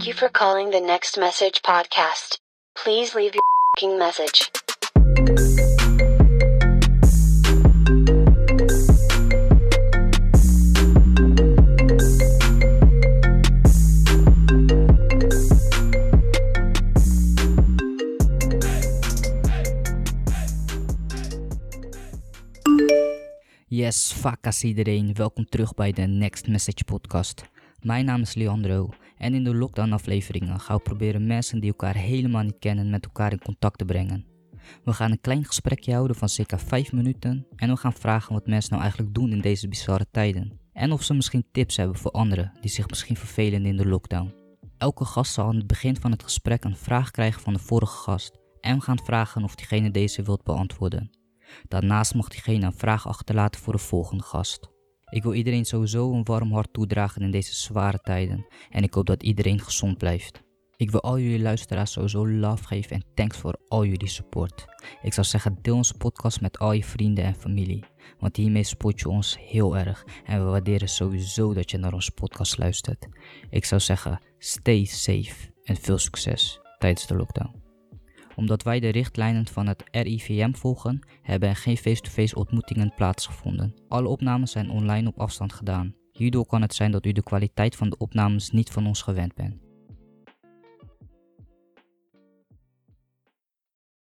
Thank you for calling the Next Message podcast. Please leave your message. Yes, vakas iedereen. Welkom terug bij de Next Message podcast. Mijn naam is Leandro en in de lockdown afleveringen gaan we proberen mensen die elkaar helemaal niet kennen met elkaar in contact te brengen. We gaan een klein gesprekje houden van circa 5 minuten en we gaan vragen wat mensen nou eigenlijk doen in deze bizarre tijden. En of ze misschien tips hebben voor anderen die zich misschien vervelen in de lockdown. Elke gast zal aan het begin van het gesprek een vraag krijgen van de vorige gast en we gaan vragen of diegene deze wilt beantwoorden. Daarnaast mag diegene een vraag achterlaten voor de volgende gast. Ik wil iedereen sowieso een warm hart toedragen in deze zware tijden en ik hoop dat iedereen gezond blijft. Ik wil al jullie luisteraars sowieso love geven en thanks voor al jullie support. Ik zou zeggen deel onze podcast met al je vrienden en familie, want hiermee support je ons heel erg en we waarderen sowieso dat je naar onze podcast luistert. Ik zou zeggen stay safe en veel succes tijdens de lockdown omdat wij de richtlijnen van het RIVM volgen, hebben er geen face-to-face ontmoetingen plaatsgevonden. Alle opnames zijn online op afstand gedaan. Hierdoor kan het zijn dat u de kwaliteit van de opnames niet van ons gewend bent.